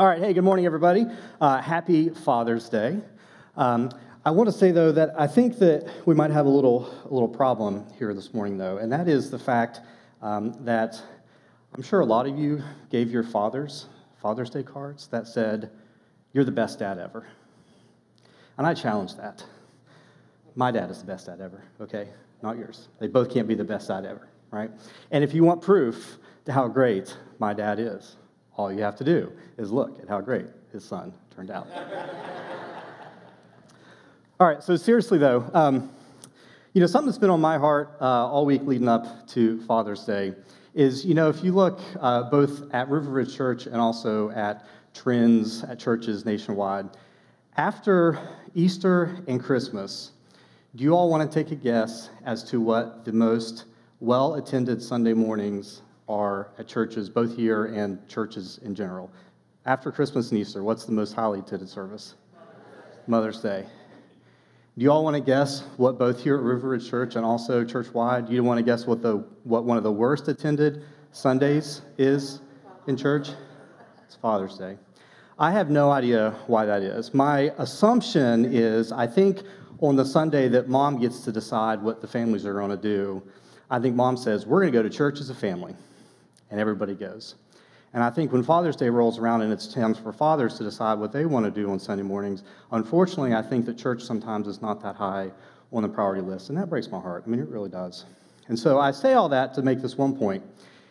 All right, hey, good morning, everybody. Uh, happy Father's Day. Um, I want to say, though, that I think that we might have a little, a little problem here this morning, though, and that is the fact um, that I'm sure a lot of you gave your fathers Father's Day cards that said, You're the best dad ever. And I challenge that. My dad is the best dad ever, okay? Not yours. They both can't be the best dad ever, right? And if you want proof to how great my dad is, all you have to do is look at how great his son turned out. all right, so seriously though, um, you know, something that's been on my heart uh, all week leading up to Father's Day is, you know, if you look uh, both at River Ridge Church and also at trends at churches nationwide, after Easter and Christmas, do you all want to take a guess as to what the most well attended Sunday mornings are at churches, both here and churches in general? After Christmas and Easter, what's the most highly attended service? Mother's Day. Do you all want to guess what both here at River Ridge Church and also church-wide, do you want to guess what, the, what one of the worst attended Sundays is in church? It's Father's Day. I have no idea why that is. My assumption is I think on the Sunday that mom gets to decide what the families are going to do, I think mom says, We're going to go to church as a family. And everybody goes. And I think when Father's Day rolls around and it's time for fathers to decide what they want to do on Sunday mornings, unfortunately, I think that church sometimes is not that high on the priority list. And that breaks my heart. I mean, it really does. And so I say all that to make this one point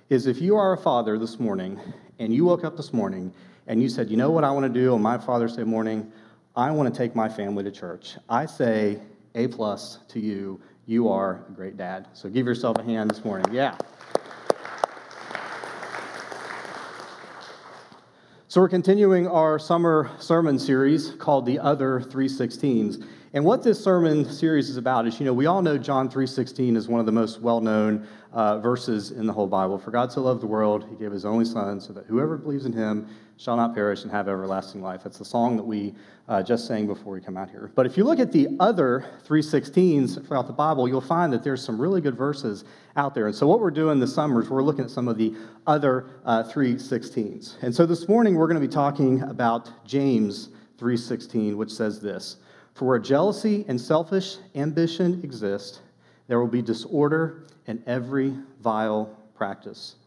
is if you are a father this morning and you woke up this morning and you said, you know what I want to do on my Father's Day morning? I want to take my family to church. I say A plus to you. You are a great dad. So give yourself a hand this morning. Yeah. So we're continuing our summer sermon series called The Other 316s. And what this sermon series is about is, you know, we all know John 3.16 is one of the most well-known uh, verses in the whole Bible. For God so loved the world, he gave his only son so that whoever believes in him shall not perish and have everlasting life. That's the song that we uh, just sang before we come out here. But if you look at the other 316s throughout the Bible, you'll find that there's some really good verses out there. And so what we're doing this summer is we're looking at some of the other uh, 316s. And so this morning we're going to be talking about James 3:16, which says this: For where jealousy and selfish ambition exist, there will be disorder and every vile practice.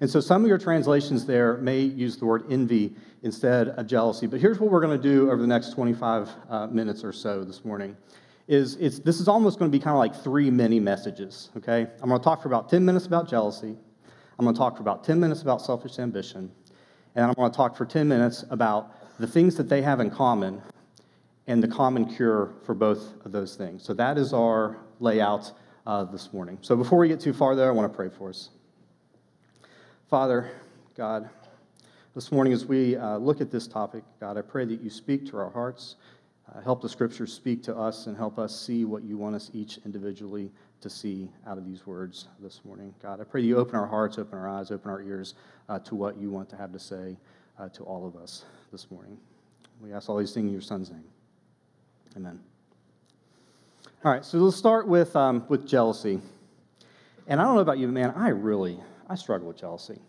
And so some of your translations there may use the word envy instead of jealousy. But here's what we're going to do over the next 25 uh, minutes or so this morning. Is it's, this is almost going to be kind of like three mini messages, okay? I'm going to talk for about 10 minutes about jealousy. I'm going to talk for about 10 minutes about selfish ambition. And I'm going to talk for 10 minutes about the things that they have in common and the common cure for both of those things. So that is our layout uh, this morning. So before we get too far there, I want to pray for us. Father, God, this morning as we uh, look at this topic, God, I pray that you speak to our hearts, uh, help the scriptures speak to us, and help us see what you want us each individually to see out of these words this morning. God, I pray you open our hearts, open our eyes, open our ears uh, to what you want to have to say uh, to all of us this morning. We ask all these things in your son's name. Amen. All right, so let's start with, um, with jealousy. And I don't know about you, man, I really, I struggle with jealousy.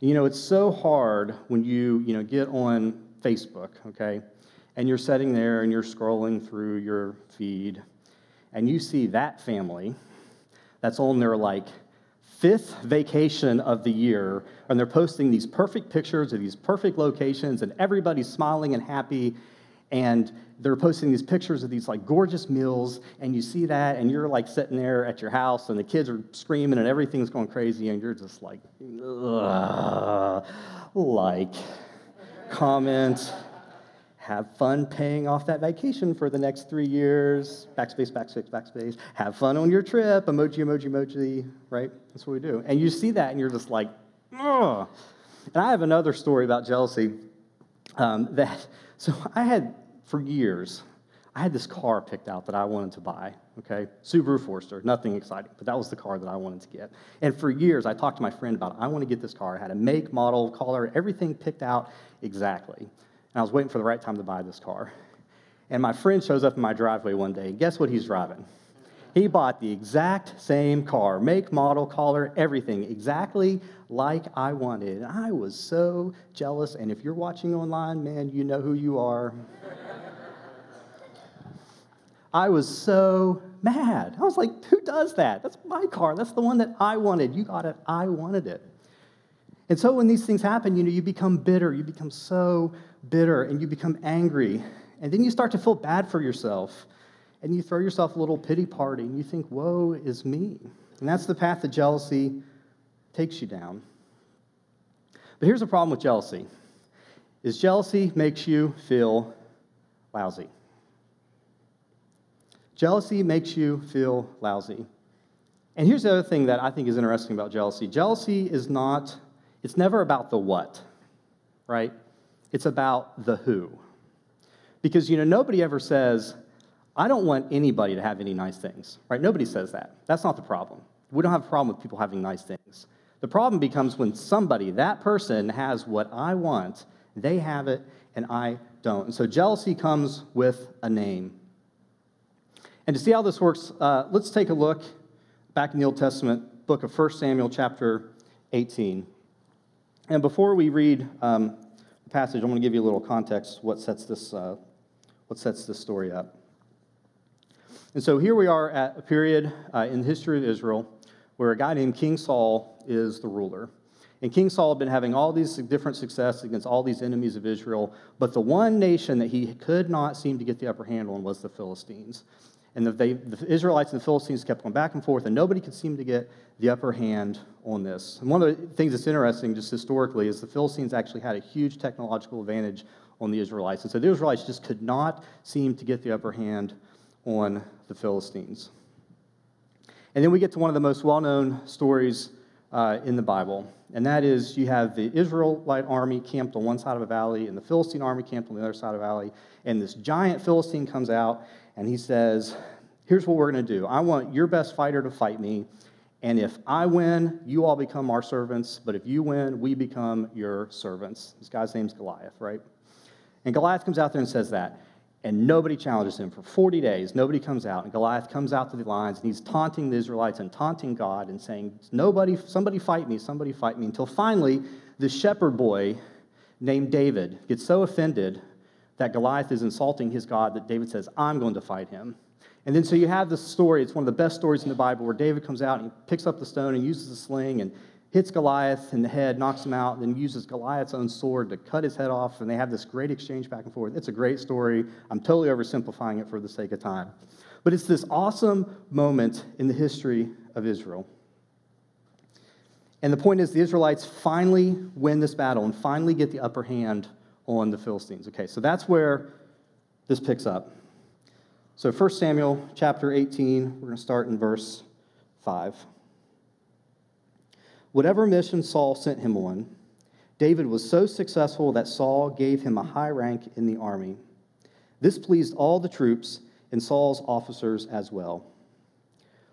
You know, it's so hard when you, you know, get on Facebook, okay, and you're sitting there and you're scrolling through your feed, and you see that family that's on their, like, fifth vacation of the year, and they're posting these perfect pictures of these perfect locations, and everybody's smiling and happy, and they're posting these pictures of these like gorgeous meals and you see that and you're like sitting there at your house and the kids are screaming and everything's going crazy and you're just like like comment have fun paying off that vacation for the next three years. Backspace backspace backspace. Have fun on your trip. Emoji emoji emoji right? That's what we do. And you see that and you're just like Ugh. and i have another story about jealousy um, that so I had, for years, I had this car picked out that I wanted to buy, okay? Subaru Forester, nothing exciting, but that was the car that I wanted to get. And for years, I talked to my friend about, I want to get this car. I had a make, model, color, everything picked out exactly. And I was waiting for the right time to buy this car. And my friend shows up in my driveway one day, and guess what he's driving? He bought the exact same car, make, model, color, everything, exactly like I wanted. And I was so jealous. And if you're watching online, man, you know who you are. I was so mad. I was like, who does that? That's my car. That's the one that I wanted. You got it. I wanted it. And so when these things happen, you know, you become bitter. You become so bitter and you become angry. And then you start to feel bad for yourself. And you throw yourself a little pity party and you think, woe is me. And that's the path that jealousy takes you down. But here's the problem with jealousy. Is jealousy makes you feel lousy. Jealousy makes you feel lousy. And here's the other thing that I think is interesting about jealousy jealousy is not, it's never about the what, right? It's about the who. Because, you know, nobody ever says, I don't want anybody to have any nice things, right? Nobody says that. That's not the problem. We don't have a problem with people having nice things. The problem becomes when somebody, that person, has what I want, they have it, and I don't. And so jealousy comes with a name. And to see how this works, uh, let's take a look back in the Old Testament, book of 1 Samuel, chapter 18. And before we read um, the passage, I'm going to give you a little context what sets this, uh, what sets this story up. And so here we are at a period uh, in the history of Israel where a guy named King Saul is the ruler. And King Saul had been having all these different success against all these enemies of Israel, but the one nation that he could not seem to get the upper hand on was the Philistines. And the, they, the, Israelites and the Philistines kept going back and forth, and nobody could seem to get the upper hand on this. And one of the things that's interesting, just historically, is the Philistines actually had a huge technological advantage on the Israelites. And so the Israelites just could not seem to get the upper hand on the Philistines. And then we get to one of the most well known stories uh, in the Bible, and that is you have the Israelite army camped on one side of a valley, and the Philistine army camped on the other side of a valley. And this giant Philistine comes out, and he says, Here's what we're going to do I want your best fighter to fight me. And if I win, you all become our servants. But if you win, we become your servants. This guy's name's Goliath, right? And Goliath comes out there and says that. And nobody challenges him for 40 days. Nobody comes out. And Goliath comes out to the lines and he's taunting the Israelites and taunting God and saying, Nobody, somebody fight me, somebody fight me. Until finally, the shepherd boy named David gets so offended that Goliath is insulting his God that David says, I'm going to fight him. And then so you have this story, it's one of the best stories in the Bible, where David comes out and he picks up the stone and uses a sling and hits Goliath in the head, knocks him out, then uses Goliath's own sword to cut his head off, and they have this great exchange back and forth. It's a great story. I'm totally oversimplifying it for the sake of time. But it's this awesome moment in the history of Israel. And the point is, the Israelites finally win this battle and finally get the upper hand on the Philistines. Okay, so that's where this picks up. So 1 Samuel chapter 18, we're going to start in verse 5. Whatever mission Saul sent him on, David was so successful that Saul gave him a high rank in the army. This pleased all the troops and Saul's officers as well.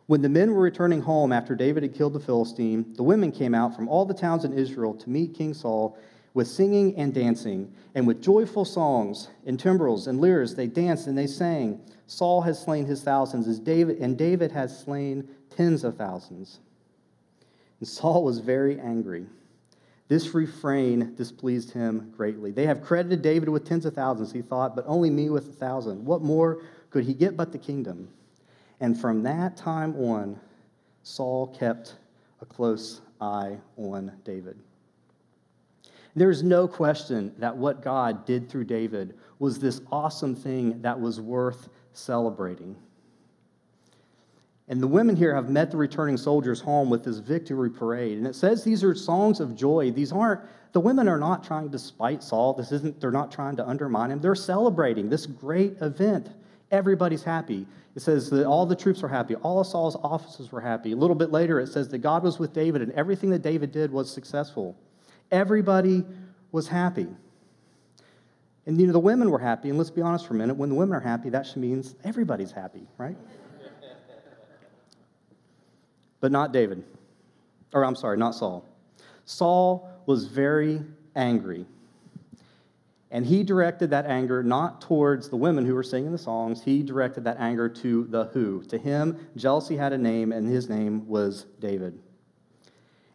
When the men were returning home after David had killed the Philistine, the women came out from all the towns in Israel to meet King Saul with singing and dancing, and with joyful songs and timbrels and lyres they danced and they sang. Saul has slain his thousands, as David, and David has slain tens of thousands. And Saul was very angry. This refrain displeased him greatly. They have credited David with tens of thousands, he thought, but only me with a thousand. What more could he get but the kingdom? And from that time on, Saul kept a close eye on David. There's no question that what God did through David was this awesome thing that was worth celebrating. And the women here have met the returning soldiers home with this victory parade. And it says these are songs of joy. These aren't, the women are not trying to spite Saul. This isn't, they're not trying to undermine him. They're celebrating this great event. Everybody's happy. It says that all the troops were happy. All of Saul's officers were happy. A little bit later, it says that God was with David and everything that David did was successful. Everybody was happy. And you know, the women were happy, and let's be honest for a minute, when the women are happy, that means everybody's happy, right? but not David. Or, I'm sorry, not Saul. Saul was very angry. And he directed that anger not towards the women who were singing the songs, he directed that anger to the who. To him, jealousy had a name, and his name was David.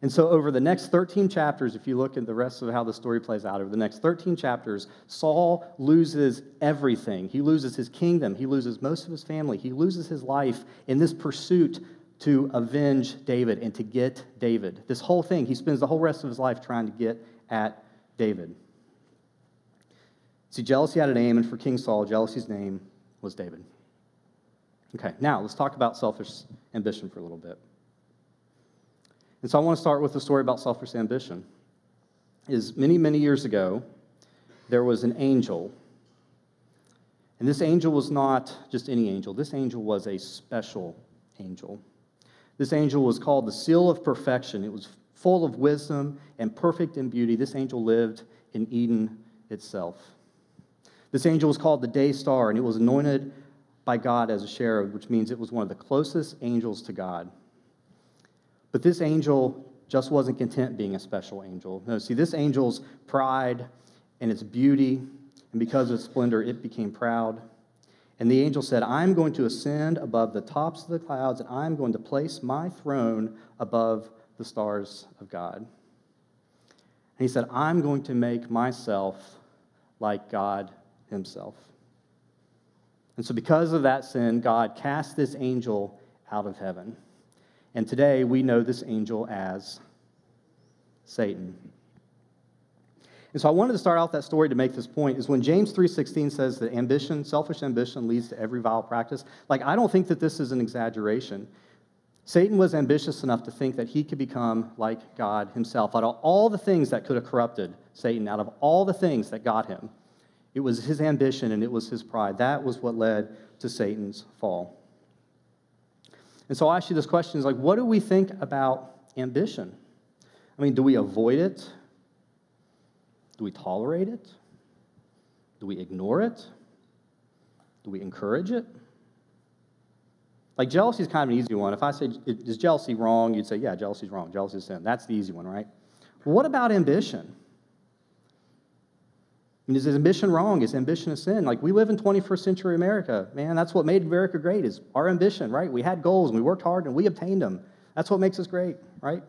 And so, over the next 13 chapters, if you look at the rest of how the story plays out, over the next 13 chapters, Saul loses everything. He loses his kingdom, he loses most of his family, he loses his life in this pursuit to avenge David and to get David. This whole thing, he spends the whole rest of his life trying to get at David. See, jealousy had a name, and for King Saul, jealousy's name was David. Okay, now let's talk about selfish ambition for a little bit. And so I want to start with a story about selfish ambition. Is many, many years ago, there was an angel. And this angel was not just any angel, this angel was a special angel. This angel was called the seal of perfection. It was full of wisdom and perfect in beauty. This angel lived in Eden itself. This angel was called the day star, and it was anointed by God as a cherub, which means it was one of the closest angels to God. But this angel just wasn't content being a special angel. No, see, this angel's pride and its beauty, and because of its splendor, it became proud. And the angel said, I'm going to ascend above the tops of the clouds, and I'm going to place my throne above the stars of God. And he said, I'm going to make myself like God himself. And so, because of that sin, God cast this angel out of heaven. And today we know this angel as Satan. And so I wanted to start out that story to make this point is when James 3:16 says that ambition, selfish ambition leads to every vile practice. Like I don't think that this is an exaggeration. Satan was ambitious enough to think that he could become like God himself. Out of all the things that could have corrupted Satan, out of all the things that got him, it was his ambition and it was his pride. That was what led to Satan's fall. And so I ask you this question is like, what do we think about ambition? I mean, do we avoid it? Do we tolerate it? Do we ignore it? Do we encourage it? Like jealousy is kind of an easy one. If I say, is jealousy wrong? You'd say, yeah, jealousy is wrong. Jealousy is sin. That's the easy one, right? What about ambition? Mean, is ambition wrong? Is ambition a sin? Like we live in 21st century America, man. That's what made America great is our ambition, right? We had goals and we worked hard and we obtained them. That's what makes us great, right?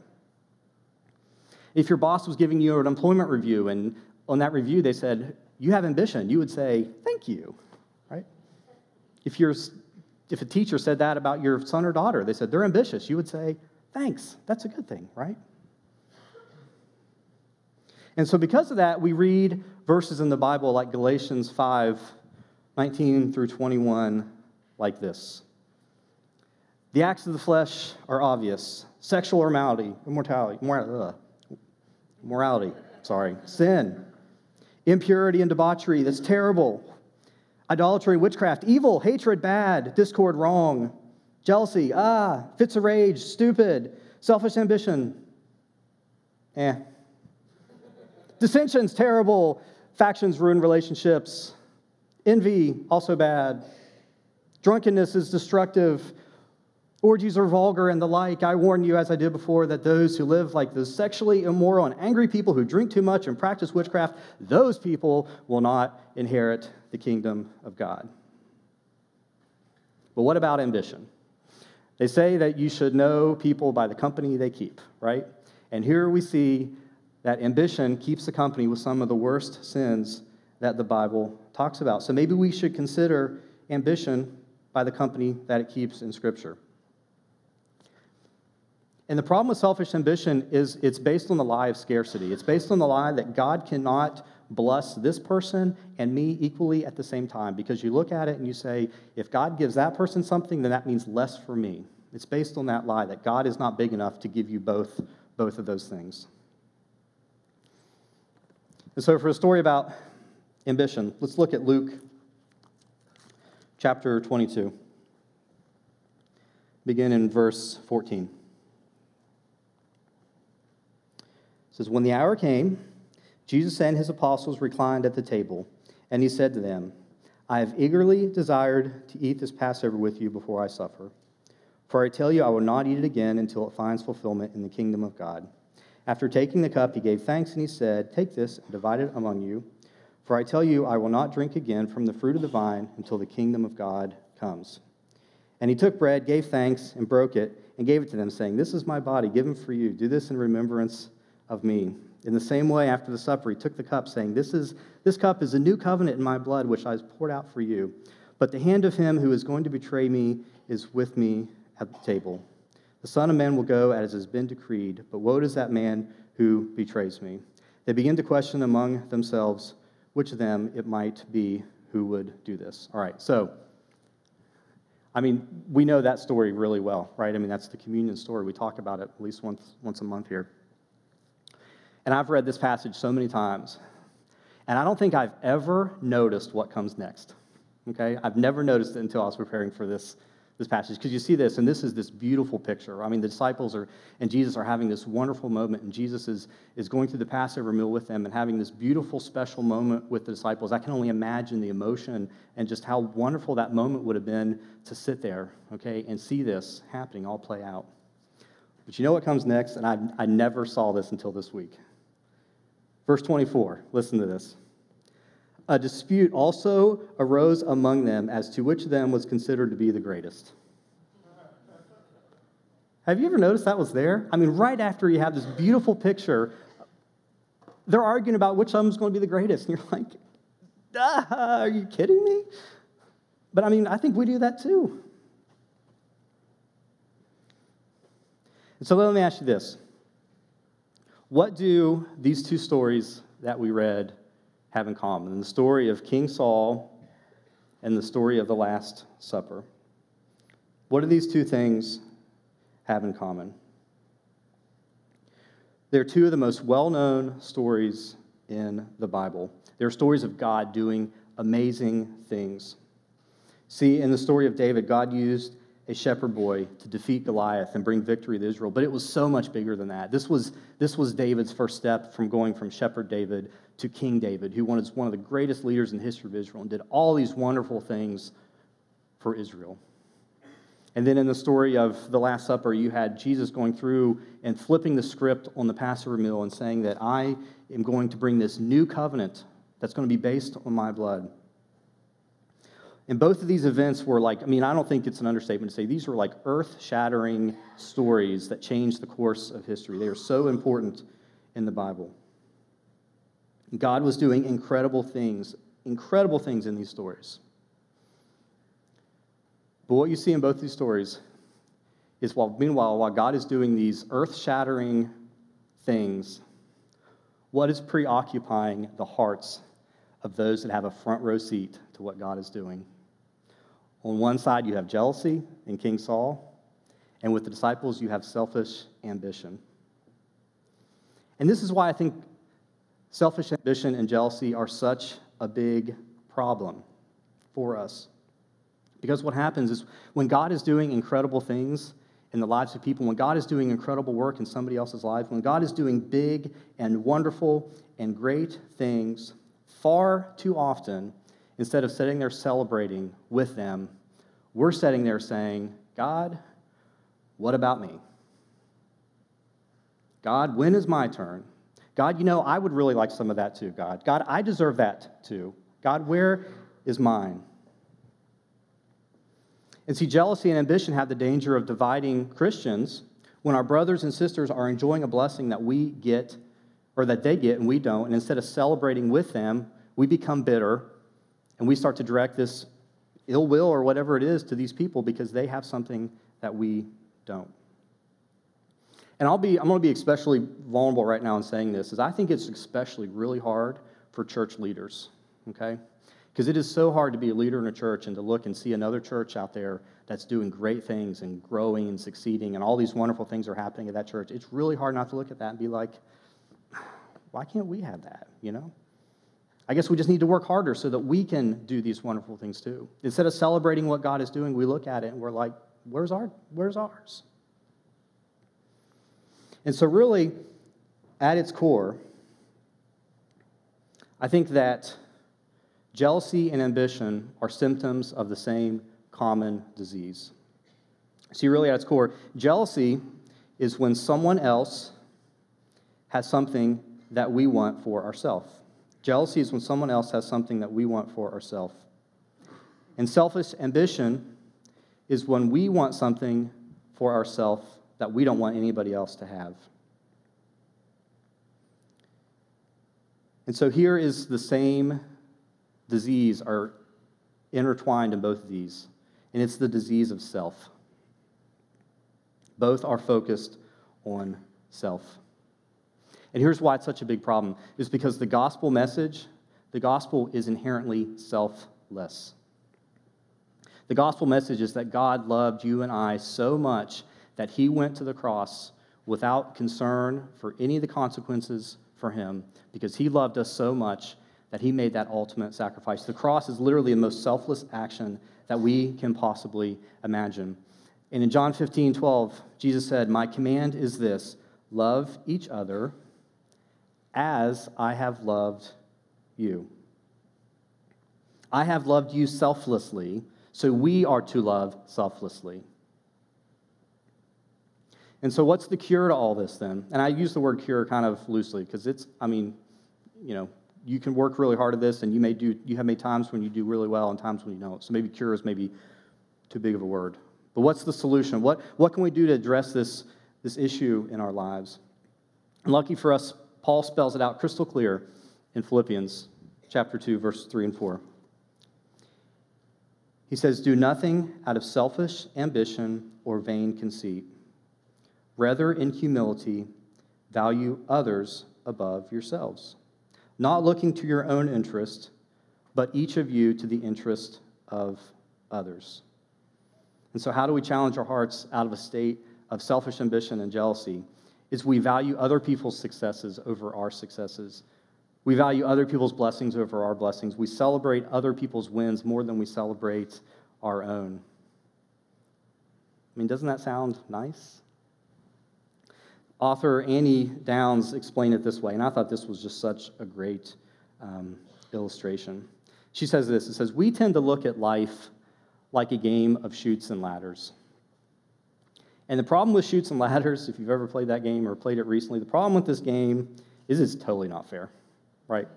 If your boss was giving you an employment review and on that review they said, You have ambition, you would say, Thank you, right? If, you're, if a teacher said that about your son or daughter, they said, They're ambitious, you would say, Thanks, that's a good thing, right? And so, because of that, we read verses in the Bible like Galatians 5 19 through 21 like this The acts of the flesh are obvious sexual immorality, immortality, morality, morality, sorry, sin, impurity and debauchery, that's terrible, idolatry, witchcraft, evil, hatred, bad, discord, wrong, jealousy, ah, fits of rage, stupid, selfish ambition, eh. Dissensions, terrible. Factions ruin relationships. Envy, also bad. Drunkenness is destructive. Orgies are vulgar and the like. I warn you, as I did before, that those who live like the sexually immoral and angry people who drink too much and practice witchcraft, those people will not inherit the kingdom of God. But what about ambition? They say that you should know people by the company they keep, right? And here we see that ambition keeps the company with some of the worst sins that the Bible talks about. So maybe we should consider ambition by the company that it keeps in Scripture. And the problem with selfish ambition is it's based on the lie of scarcity. It's based on the lie that God cannot bless this person and me equally at the same time because you look at it and you say, if God gives that person something, then that means less for me. It's based on that lie that God is not big enough to give you both, both of those things. And so, for a story about ambition, let's look at Luke chapter 22. Begin in verse 14. It says, When the hour came, Jesus and his apostles reclined at the table, and he said to them, I have eagerly desired to eat this Passover with you before I suffer. For I tell you, I will not eat it again until it finds fulfillment in the kingdom of God. After taking the cup, he gave thanks and he said, Take this and divide it among you. For I tell you, I will not drink again from the fruit of the vine until the kingdom of God comes. And he took bread, gave thanks, and broke it, and gave it to them, saying, This is my body, given for you. Do this in remembrance of me. In the same way, after the supper, he took the cup, saying, This, is, this cup is a new covenant in my blood, which I have poured out for you. But the hand of him who is going to betray me is with me at the table. The Son of Man will go as has been decreed, but woe is that man who betrays me. They begin to question among themselves which of them it might be who would do this. All right, so, I mean, we know that story really well, right? I mean, that's the communion story. We talk about it at least once, once a month here. And I've read this passage so many times, and I don't think I've ever noticed what comes next. Okay? I've never noticed it until I was preparing for this this passage because you see this, and this is this beautiful picture. I mean, the disciples are and Jesus are having this wonderful moment, and Jesus is, is going through the Passover meal with them and having this beautiful, special moment with the disciples. I can only imagine the emotion and just how wonderful that moment would have been to sit there, okay, and see this happening all play out. But you know what comes next? And I, I never saw this until this week. Verse 24, listen to this. A dispute also arose among them as to which of them was considered to be the greatest. Have you ever noticed that was there? I mean, right after you have this beautiful picture, they're arguing about which of going to be the greatest. And you're like, are you kidding me? But I mean, I think we do that too. And so let me ask you this What do these two stories that we read have in common the story of King Saul and the story of the Last Supper. What do these two things have in common? They're two of the most well known stories in the Bible. They're stories of God doing amazing things. See, in the story of David, God used a shepherd boy to defeat Goliath and bring victory to Israel. But it was so much bigger than that. This was, this was David's first step from going from shepherd David to King David, who was one of the greatest leaders in the history of Israel and did all these wonderful things for Israel. And then in the story of the Last Supper, you had Jesus going through and flipping the script on the Passover meal and saying that I am going to bring this new covenant that's going to be based on my blood. And both of these events were like, I mean, I don't think it's an understatement to say these were like earth shattering stories that changed the course of history. They are so important in the Bible. God was doing incredible things, incredible things in these stories. But what you see in both these stories is while, meanwhile, while God is doing these earth shattering things, what is preoccupying the hearts of those that have a front row seat to what God is doing? On one side, you have jealousy in King Saul, and with the disciples, you have selfish ambition. And this is why I think Selfish ambition and jealousy are such a big problem for us. Because what happens is when God is doing incredible things in the lives of people, when God is doing incredible work in somebody else's life, when God is doing big and wonderful and great things, far too often, instead of sitting there celebrating with them, we're sitting there saying, God, what about me? God, when is my turn? God, you know, I would really like some of that too, God. God, I deserve that too. God, where is mine? And see, jealousy and ambition have the danger of dividing Christians when our brothers and sisters are enjoying a blessing that we get or that they get and we don't. And instead of celebrating with them, we become bitter and we start to direct this ill will or whatever it is to these people because they have something that we don't. And I'll be, I'm going to be especially vulnerable right now in saying this, is I think it's especially really hard for church leaders, okay? Because it is so hard to be a leader in a church and to look and see another church out there that's doing great things and growing and succeeding, and all these wonderful things are happening at that church. It's really hard not to look at that and be like, why can't we have that, you know? I guess we just need to work harder so that we can do these wonderful things too. Instead of celebrating what God is doing, we look at it and we're like, where's our where's ours? And so, really, at its core, I think that jealousy and ambition are symptoms of the same common disease. See, really, at its core, jealousy is when someone else has something that we want for ourselves. Jealousy is when someone else has something that we want for ourselves. And selfish ambition is when we want something for ourselves that we don't want anybody else to have. And so here is the same disease are intertwined in both of these, and it's the disease of self. Both are focused on self. And here's why it's such a big problem is because the gospel message, the gospel is inherently selfless. The gospel message is that God loved you and I so much that he went to the cross without concern for any of the consequences for him because he loved us so much that he made that ultimate sacrifice. The cross is literally the most selfless action that we can possibly imagine. And in John 15, 12, Jesus said, My command is this love each other as I have loved you. I have loved you selflessly, so we are to love selflessly. And so, what's the cure to all this then? And I use the word cure kind of loosely because it's, I mean, you know, you can work really hard at this, and you may do, you have many times when you do really well and times when you don't. So maybe cure is maybe too big of a word. But what's the solution? What, what can we do to address this, this issue in our lives? And lucky for us, Paul spells it out crystal clear in Philippians chapter 2, verse 3 and 4. He says, Do nothing out of selfish ambition or vain conceit. Rather, in humility, value others above yourselves, not looking to your own interest, but each of you to the interest of others. And so, how do we challenge our hearts out of a state of selfish ambition and jealousy? Is we value other people's successes over our successes. We value other people's blessings over our blessings. We celebrate other people's wins more than we celebrate our own. I mean, doesn't that sound nice? Author Annie Downs explained it this way, and I thought this was just such a great um, illustration. She says this It says, We tend to look at life like a game of Chutes and Ladders. And the problem with Chutes and Ladders, if you've ever played that game or played it recently, the problem with this game is it's totally not fair, right?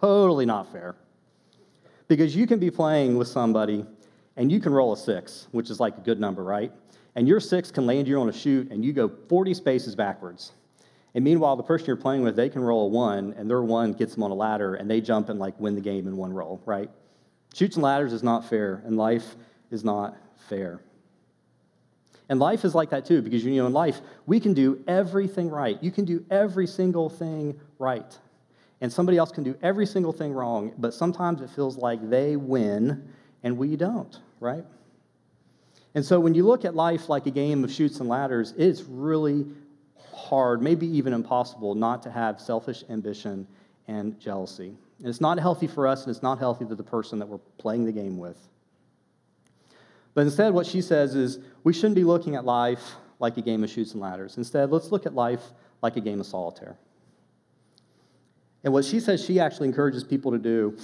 Totally not fair. Because you can be playing with somebody and you can roll a six, which is like a good number, right? And your six can land you on a chute and you go 40 spaces backwards. And meanwhile, the person you're playing with, they can roll a one, and their one gets them on a ladder, and they jump and like win the game in one roll, right? Chutes and ladders is not fair, and life is not fair. And life is like that too, because you know, in life, we can do everything right. You can do every single thing right. And somebody else can do every single thing wrong, but sometimes it feels like they win and we don't, right? And so when you look at life like a game of Chutes and Ladders, it's really hard, maybe even impossible, not to have selfish ambition and jealousy. And it's not healthy for us, and it's not healthy to the person that we're playing the game with. But instead, what she says is we shouldn't be looking at life like a game of Chutes and Ladders. Instead, let's look at life like a game of solitaire. And what she says she actually encourages people to do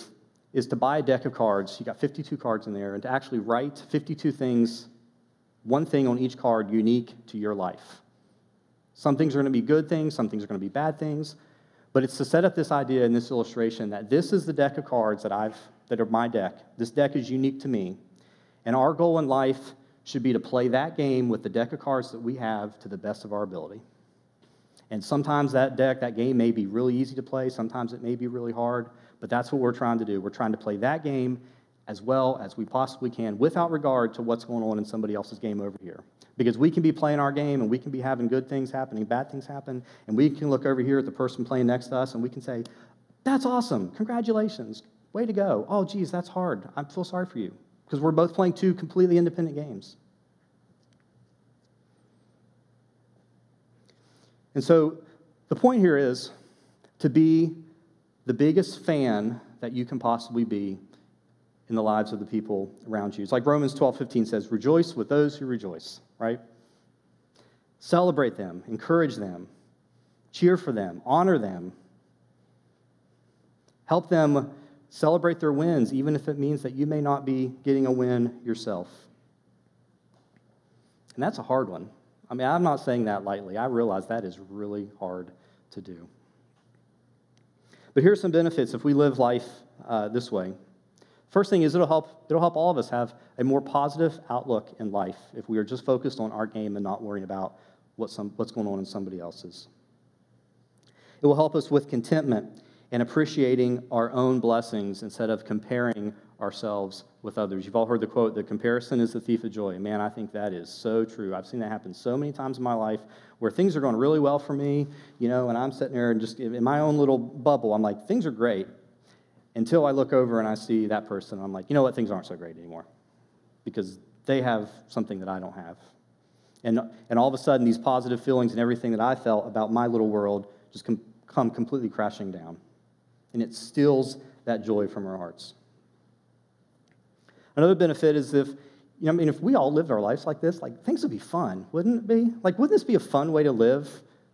is to buy a deck of cards. You got 52 cards in there, and to actually write 52 things, one thing on each card unique to your life. Some things are going to be good things, some things are going to be bad things, but it's to set up this idea in this illustration that this is the deck of cards that I've that are my deck. This deck is unique to me. And our goal in life should be to play that game with the deck of cards that we have to the best of our ability. And sometimes that deck, that game may be really easy to play, sometimes it may be really hard, but that's what we're trying to do. We're trying to play that game as well as we possibly can without regard to what's going on in somebody else's game over here. Because we can be playing our game and we can be having good things happening, bad things happen, and we can look over here at the person playing next to us and we can say, That's awesome. Congratulations. Way to go. Oh, geez, that's hard. I feel sorry for you because we're both playing two completely independent games. And so the point here is to be the biggest fan that you can possibly be in the lives of the people around you. It's like Romans 12 15 says, Rejoice with those who rejoice, right? Celebrate them, encourage them, cheer for them, honor them, help them Celebrate their wins, even if it means that you may not be getting a win yourself. And that's a hard one. I mean, I'm not saying that lightly. I realize that is really hard to do. But here are some benefits if we live life uh, this way. First thing is it'll help, it'll help all of us have a more positive outlook in life if we are just focused on our game and not worrying about what some, what's going on in somebody else's. It will help us with contentment and appreciating our own blessings instead of comparing ourselves with others. You've all heard the quote, the comparison is the thief of joy. Man, I think that is so true. I've seen that happen so many times in my life where things are going really well for me, you know, and I'm sitting there and just in my own little bubble, I'm like, things are great until I look over and I see that person. I'm like, you know what, things aren't so great anymore because they have something that I don't have. And, and all of a sudden, these positive feelings and everything that I felt about my little world just com- come completely crashing down. And it steals that joy from our hearts. Another benefit is if, you know, I mean, if we all lived our lives like this, like things would be fun, wouldn't it be? Like, wouldn't this be a fun way to live?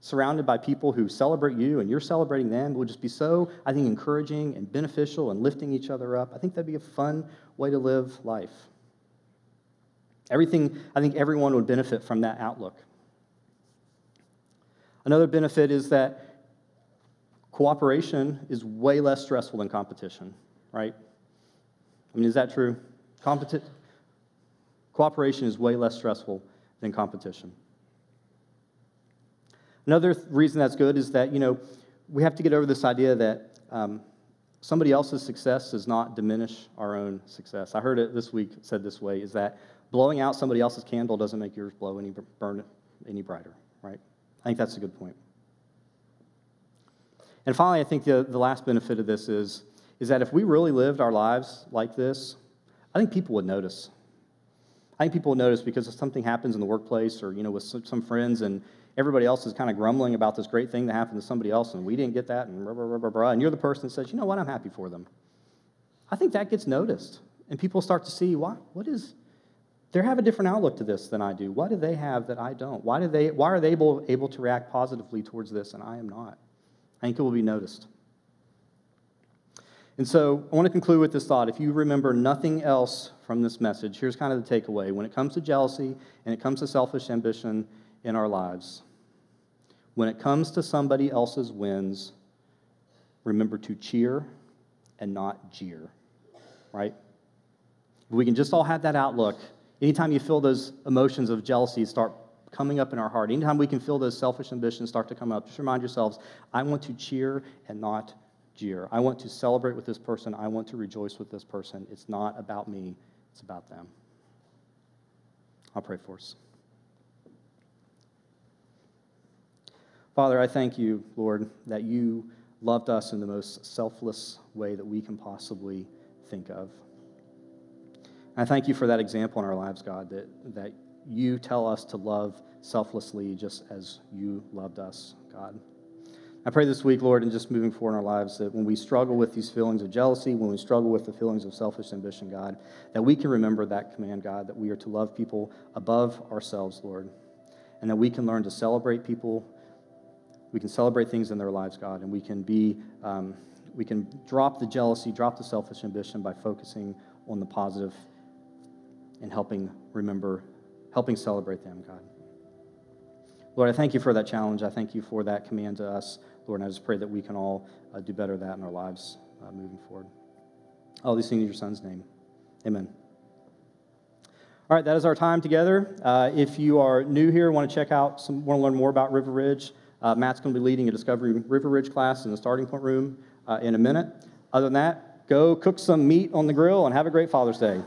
surrounded by people who celebrate you and you're celebrating them it would just be so, I think, encouraging and beneficial and lifting each other up. I think that'd be a fun way to live life. Everything, I think everyone would benefit from that outlook. Another benefit is that cooperation is way less stressful than competition, right? I mean, is that true? Competi- cooperation is way less stressful than competition. Another th- reason that's good is that, you know, we have to get over this idea that um, somebody else's success does not diminish our own success. I heard it this week said this way is that blowing out somebody else's candle doesn't make yours blow any, burn any brighter, right? I think that's a good point. And finally, I think the, the last benefit of this is, is that if we really lived our lives like this, I think people would notice. I think people would notice because if something happens in the workplace or, you know, with some, some friends and, everybody else is kind of grumbling about this great thing that happened to somebody else, and we didn't get that, and blah, blah, blah, blah, blah, and you're the person that says, you know what, I'm happy for them. I think that gets noticed, and people start to see, why, what is, they have a different outlook to this than I do. What do they have that I don't? Why, do they, why are they able, able to react positively towards this, and I am not? I think it will be noticed. And so I want to conclude with this thought. If you remember nothing else from this message, here's kind of the takeaway. When it comes to jealousy and it comes to selfish ambition, in our lives. When it comes to somebody else's wins, remember to cheer and not jeer, right? If we can just all have that outlook, anytime you feel those emotions of jealousy start coming up in our heart, anytime we can feel those selfish ambitions start to come up, just remind yourselves I want to cheer and not jeer. I want to celebrate with this person. I want to rejoice with this person. It's not about me, it's about them. I'll pray for us. Father, I thank you, Lord, that you loved us in the most selfless way that we can possibly think of. I thank you for that example in our lives, God, that, that you tell us to love selflessly just as you loved us, God. I pray this week, Lord, and just moving forward in our lives, that when we struggle with these feelings of jealousy, when we struggle with the feelings of selfish ambition, God, that we can remember that command, God, that we are to love people above ourselves, Lord, and that we can learn to celebrate people we can celebrate things in their lives, God, and we can be, um, we can drop the jealousy, drop the selfish ambition by focusing on the positive and helping remember, helping celebrate them, God. Lord, I thank you for that challenge. I thank you for that command to us, Lord, and I just pray that we can all uh, do better that in our lives uh, moving forward. All these things in your son's name. Amen. All right, that is our time together. Uh, if you are new here, want to check out some, want to learn more about River Ridge, uh, Matt's going to be leading a Discovery River Ridge class in the starting point room uh, in a minute. Other than that, go cook some meat on the grill and have a great Father's Day.